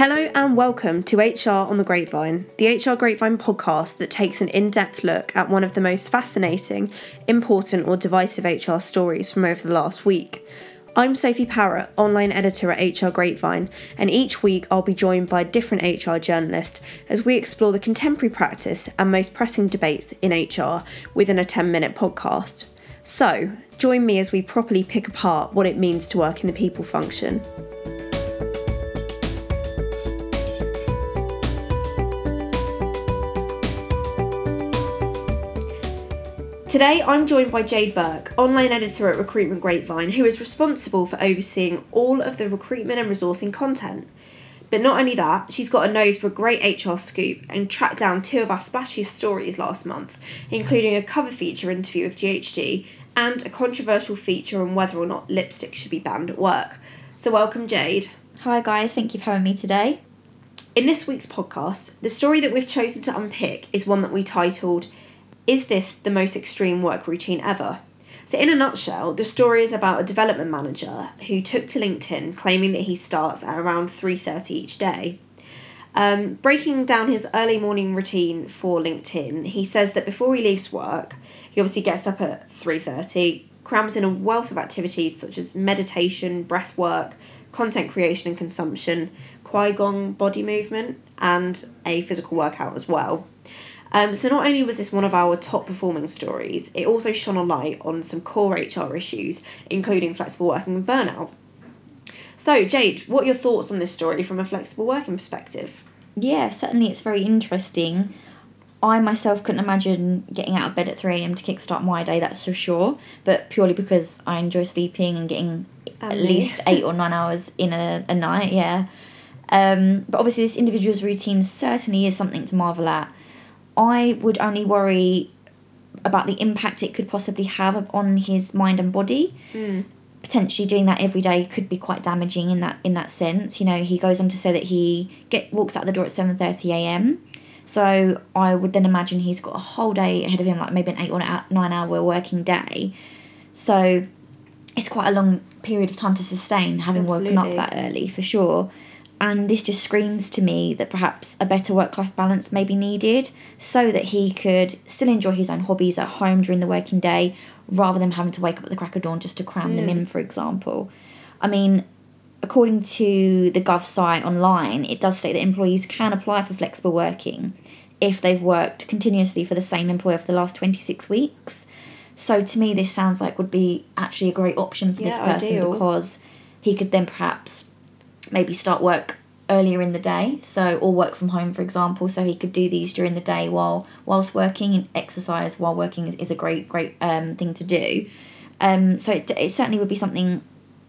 Hello and welcome to HR on the Grapevine, the HR Grapevine podcast that takes an in depth look at one of the most fascinating, important, or divisive HR stories from over the last week. I'm Sophie Parrott, online editor at HR Grapevine, and each week I'll be joined by a different HR journalist as we explore the contemporary practice and most pressing debates in HR within a 10 minute podcast. So, join me as we properly pick apart what it means to work in the people function. Today, I'm joined by Jade Burke, online editor at Recruitment Grapevine, who is responsible for overseeing all of the recruitment and resourcing content. But not only that, she's got a nose for a great HR scoop and tracked down two of our splashiest stories last month, including a cover feature interview with GHD and a controversial feature on whether or not lipstick should be banned at work. So, welcome, Jade. Hi, guys. Thank you for having me today. In this week's podcast, the story that we've chosen to unpick is one that we titled is this the most extreme work routine ever? So, in a nutshell, the story is about a development manager who took to LinkedIn claiming that he starts at around 3.30 each day. Um, breaking down his early morning routine for LinkedIn, he says that before he leaves work, he obviously gets up at 3.30, crams in a wealth of activities such as meditation, breath work, content creation and consumption, Qigong body movement, and a physical workout as well. Um, so not only was this one of our top performing stories, it also shone a light on some core HR issues, including flexible working and burnout. So, Jade, what are your thoughts on this story from a flexible working perspective? Yeah, certainly it's very interesting. I myself couldn't imagine getting out of bed at 3am to kickstart my day, that's for sure, but purely because I enjoy sleeping and getting at least eight or nine hours in a, a night, yeah. Um, but obviously, this individual's routine certainly is something to marvel at. I would only worry about the impact it could possibly have on his mind and body. Mm. Potentially doing that every day could be quite damaging in that in that sense. You know, he goes on to say that he get walks out the door at seven thirty a.m. So I would then imagine he's got a whole day ahead of him, like maybe an eight or nine hour working day. So it's quite a long period of time to sustain having Absolutely. woken up that early for sure. And this just screams to me that perhaps a better work life balance may be needed so that he could still enjoy his own hobbies at home during the working day rather than having to wake up at the crack of dawn just to cram mm. them in, for example. I mean, according to the Gov site online, it does state that employees can apply for flexible working if they've worked continuously for the same employer for the last 26 weeks. So to me, this sounds like would be actually a great option for yeah, this person ideal. because he could then perhaps maybe start work earlier in the day so or work from home for example. So he could do these during the day while whilst working and exercise while working is, is a great great um, thing to do. Um, so it, it certainly would be something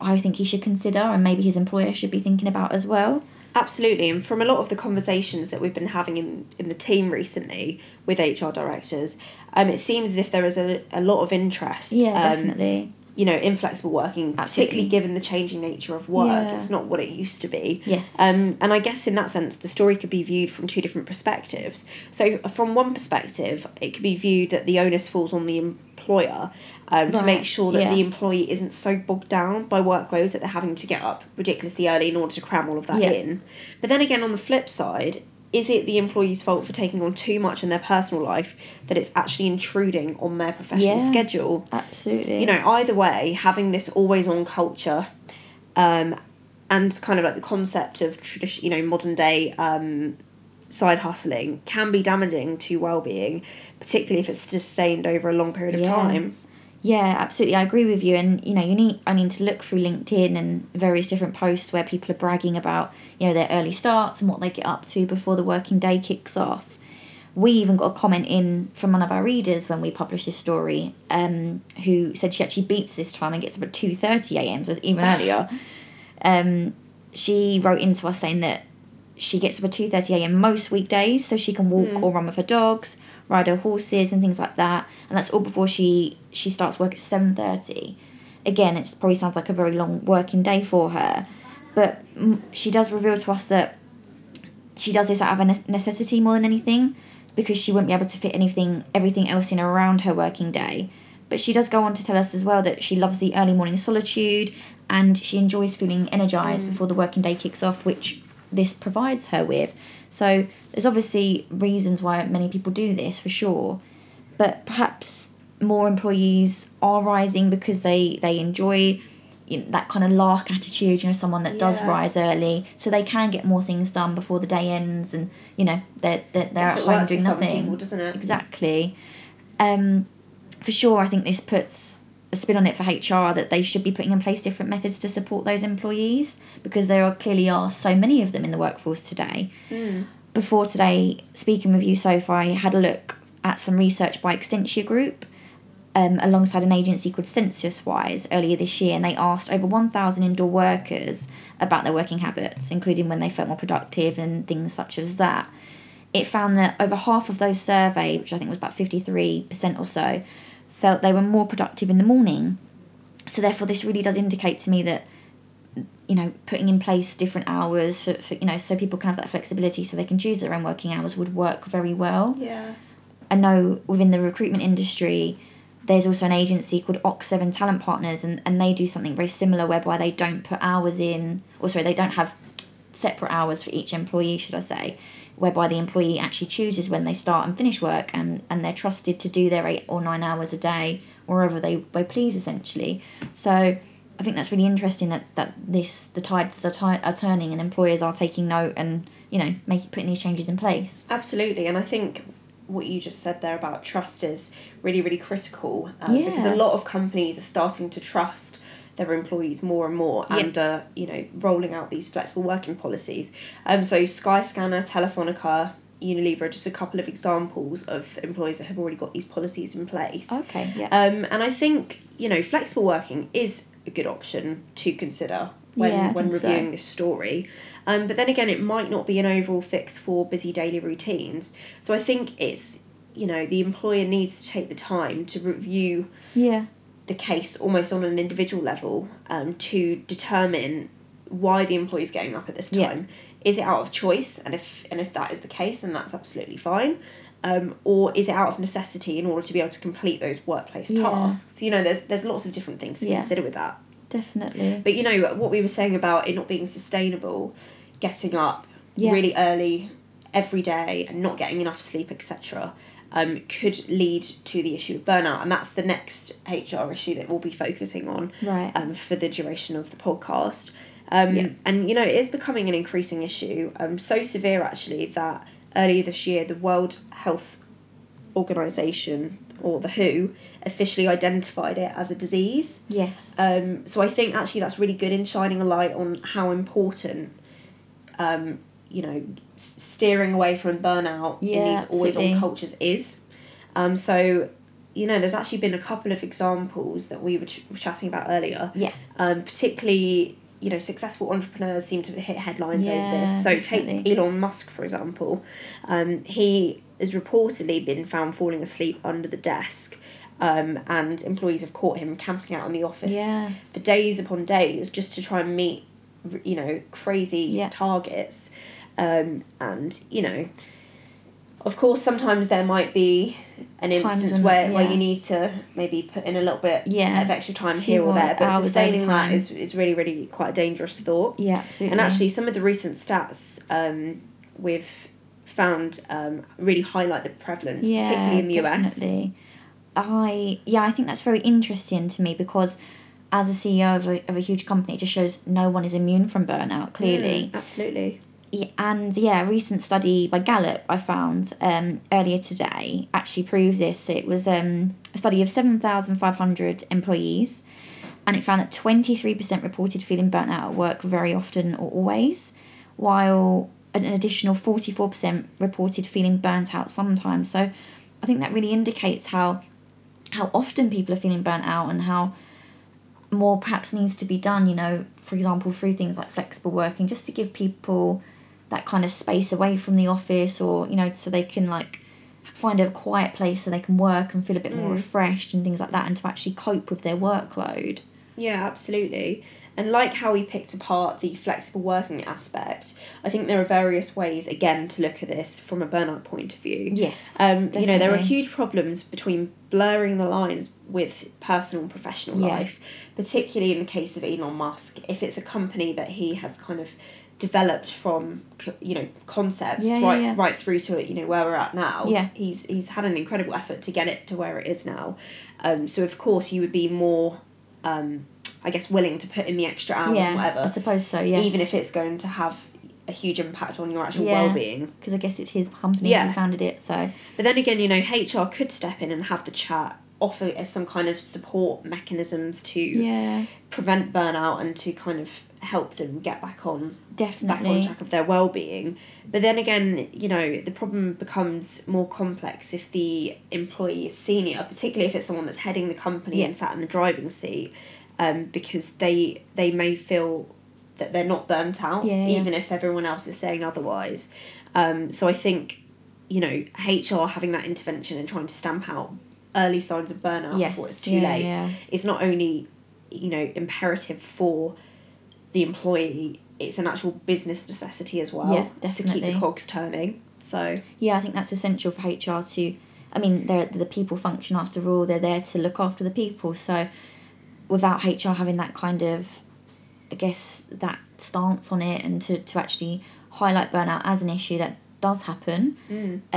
i think he should consider and maybe his employer should be thinking about as well. Absolutely, and from a lot of the conversations that we've been having in, in the team recently with HR directors, um, it seems as if there is a, a lot of interest. Yeah, um, definitely you know, inflexible working, Absolutely. particularly given the changing nature of work. Yeah. It's not what it used to be. Yes. Um, and I guess in that sense, the story could be viewed from two different perspectives. So, from one perspective, it could be viewed that the onus falls on the employer um, right. to make sure that yeah. the employee isn't so bogged down by workloads that they're having to get up ridiculously early in order to cram all of that yeah. in. But then again, on the flip side, is it the employee's fault for taking on too much in their personal life that it's actually intruding on their professional yeah, schedule? Absolutely. You know, either way, having this always on culture um, and kind of like the concept of tradition, you know, modern day um, side hustling can be damaging to well being, particularly if it's sustained over a long period of yeah. time. Yeah, absolutely. I agree with you. And you know, you need I need to look through LinkedIn and various different posts where people are bragging about you know their early starts and what they get up to before the working day kicks off. We even got a comment in from one of our readers when we published this story, um, who said she actually beats this time and gets up at two thirty a.m. So it's even earlier. Um, she wrote into us saying that she gets up at two thirty a.m. most weekdays so she can walk mm. or run with her dogs ride her horses and things like that and that's all before she she starts work at 7.30 again it probably sounds like a very long working day for her but she does reveal to us that she does this out of a necessity more than anything because she wouldn't be able to fit anything everything else in around her working day but she does go on to tell us as well that she loves the early morning solitude and she enjoys feeling energized mm. before the working day kicks off which this provides her with. So there's obviously reasons why many people do this for sure, but perhaps more employees are rising because they they enjoy you know, that kind of lark attitude. You know, someone that does rise early, so they can get more things done before the day ends, and you know they're they're, they're at home doing nothing. people, doesn't it? Exactly. Um, for sure, I think this puts a spin on it for HR that they should be putting in place different methods to support those employees because there are clearly are so many of them in the workforce today. Mm. Before today, speaking with you so far, I had a look at some research by Extentia Group um, alongside an agency called Censuswide earlier this year, and they asked over 1,000 indoor workers about their working habits, including when they felt more productive and things such as that. It found that over half of those surveyed, which I think was about 53% or so, felt they were more productive in the morning. So, therefore, this really does indicate to me that you know putting in place different hours for, for you know so people can have that flexibility so they can choose their own working hours would work very well Yeah. I know within the recruitment industry, there's also an agency called Ox7 Talent Partners, and, and they do something very similar whereby they don't put hours in, or sorry, they don't have separate hours for each employee, should I say, whereby the employee actually chooses when they start and finish work, and, and they're trusted to do their eight or nine hours a day, wherever they, they please, essentially. So I think that's really interesting that, that this the tides are, ti- are turning and employers are taking note and you know making putting these changes in place. Absolutely, and I think what you just said there about trust is really, really critical um, because a lot of companies are starting to trust their employees more and more uh, you know rolling out these flexible working policies. Um, so Skyscanner, Telefonica, Unilever are just a couple of examples of employers that have already got these policies in place. Okay, yeah. Um, and I think you know flexible working is a good option to consider when Yeah, when think so. reviewing this story. Um, but then again, it might not be an overall fix for busy daily routines. So I think it's you know the employer needs to take the time to review yeah. The case almost on an individual level um, to determine why the employee's getting up at this Yeah. time. Is it out of choice? And if and if that is the case, then that's absolutely fine. Um, or is it out of necessity in order to be able to complete those workplace Yeah. tasks? You know, there's there's lots of different things to Yeah. consider with that. Definitely. But you know what we were saying about it not being sustainable, getting up Yeah. really early every day and not getting enough sleep, etc. Um, could lead to the issue of burnout, and that's the next HR issue that we'll be focusing on Right. um, for the duration of the podcast. Um, Yeah. And you know, it is becoming an increasing issue, um, so severe actually that earlier this year the World Health Organization or the WHO officially identified it as a disease. yes. Um, so I think actually that's really good in shining a light on how important, um, you know, steering away from burnout in these always on cultures is. Um, so, you know, there's actually been a couple of examples that we were, ch- were chatting about earlier. Yeah. Um, particularly, you know, successful entrepreneurs seem to hit headlines over this. So definitely. take Elon Musk for example. Um, he has reportedly been found falling asleep under the desk. Um, and employees have caught him camping out in the office Yeah. for days upon days just to try and meet, you know, crazy Yeah. targets. Um, and, you know, of course, sometimes there might be an Times instance when- where, where yeah. you need to maybe put in a little bit Yeah. of extra time Few here or more there, but hours sustaining that is, is really, really quite a dangerous thought. Yeah, absolutely. And actually, some of the recent stats um, we've found um, really highlight the prevalence, particularly in the US. definitely. I yeah, I think that's very interesting to me because as a CEO of a, of a huge company, it just shows no one is immune from burnout. Clearly, Mm, absolutely. And yeah, a recent study by Gallup I found um, earlier today actually proves this. It was um, a study of 7,500 employees, and it found that 23% reported feeling burnt out at work very often or always, while an additional 44% reported feeling burnt out sometimes. So I think that really indicates how how often people are feeling burnt out and how more perhaps needs to be done, you know, for example, through things like flexible working, just to give people that kind of space away from the office or, you know, so they can like find a quiet place so they can work and feel a bit more Mm. refreshed and things like that and to actually cope with their workload. Yeah, absolutely. And like how we picked apart the flexible working aspect, I think there are various ways, again, to look at this from a burnout point of view. Yes. Um, you know, there are huge problems between blurring the lines with personal and professional Yeah. life, particularly in the case of Elon Musk. If it's a company that he has kind of developed from you know concepts Yeah, yeah, right yeah. right through to it, you know where we're at now. Yeah. he's he's had an incredible effort to get it to where it is now. Um, so of course you would be more, um, I guess, willing to put in the extra hours yeah, and I suppose so. Yeah, even if it's going to have a huge impact on your actual Yeah. well being. because I guess it's his company. Yeah. He founded it, so But then again, you know, HR could step in and have the chat, offer some kind of support mechanisms to yeah, prevent burnout and to kind of help them get back on definitely back on track of their well-being but then again you know the problem becomes more complex if the employee is senior particularly if it's someone that's heading the company Yeah. and sat in the driving seat um, because they they may feel that they're not burnt out Yeah, yeah. even if everyone else is saying otherwise um, so i think you know hr having that intervention and trying to stamp out early signs of burnout Yes, before it's too yeah, late yeah. is not only you know imperative for the employee it's an actual business necessity as well Yeah, to keep the cogs turning so Yeah, I think that's essential for HR to. I mean, they're the people function after all. They're there to look after the people. So, without HR having that kind of, I guess that stance on it and to to actually highlight burnout as an issue that does happen,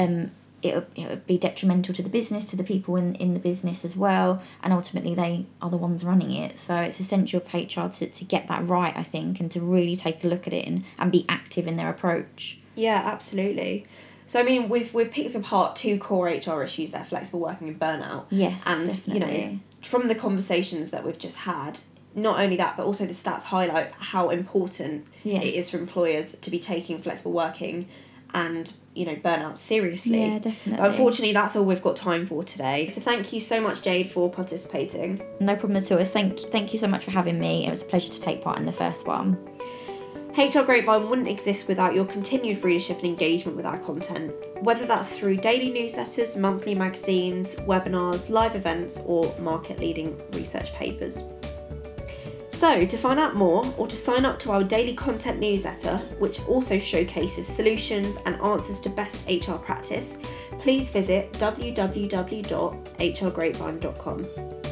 um, it would- it would be detrimental to the business, to the people in in the business as well, and ultimately they are the ones running it. So it's essential for HR to to get that right, I think, and to really take a look at it and and be active in their approach. yeah absolutely so i mean we've we've picked apart two core hr issues there flexible working and burnout Yes, and you know definitely. From the conversations that we've just had not only that but also the stats highlight how important Yeah. it is for employers to be taking flexible working and you know burnout seriously Yeah, definitely. unfortunately that's all we've got time for today so thank you so much jade for participating No problem at all. Thank thank you so much for having me. It was a pleasure to take part in the first one. HR Grapevine wouldn't exist without your continued readership and engagement with our content, whether that's through daily newsletters, monthly magazines, webinars, live events, or market leading research papers. So, to find out more or to sign up to our daily content newsletter, which also showcases solutions and answers to best HR practice, please visit www.hrgrapevine.com.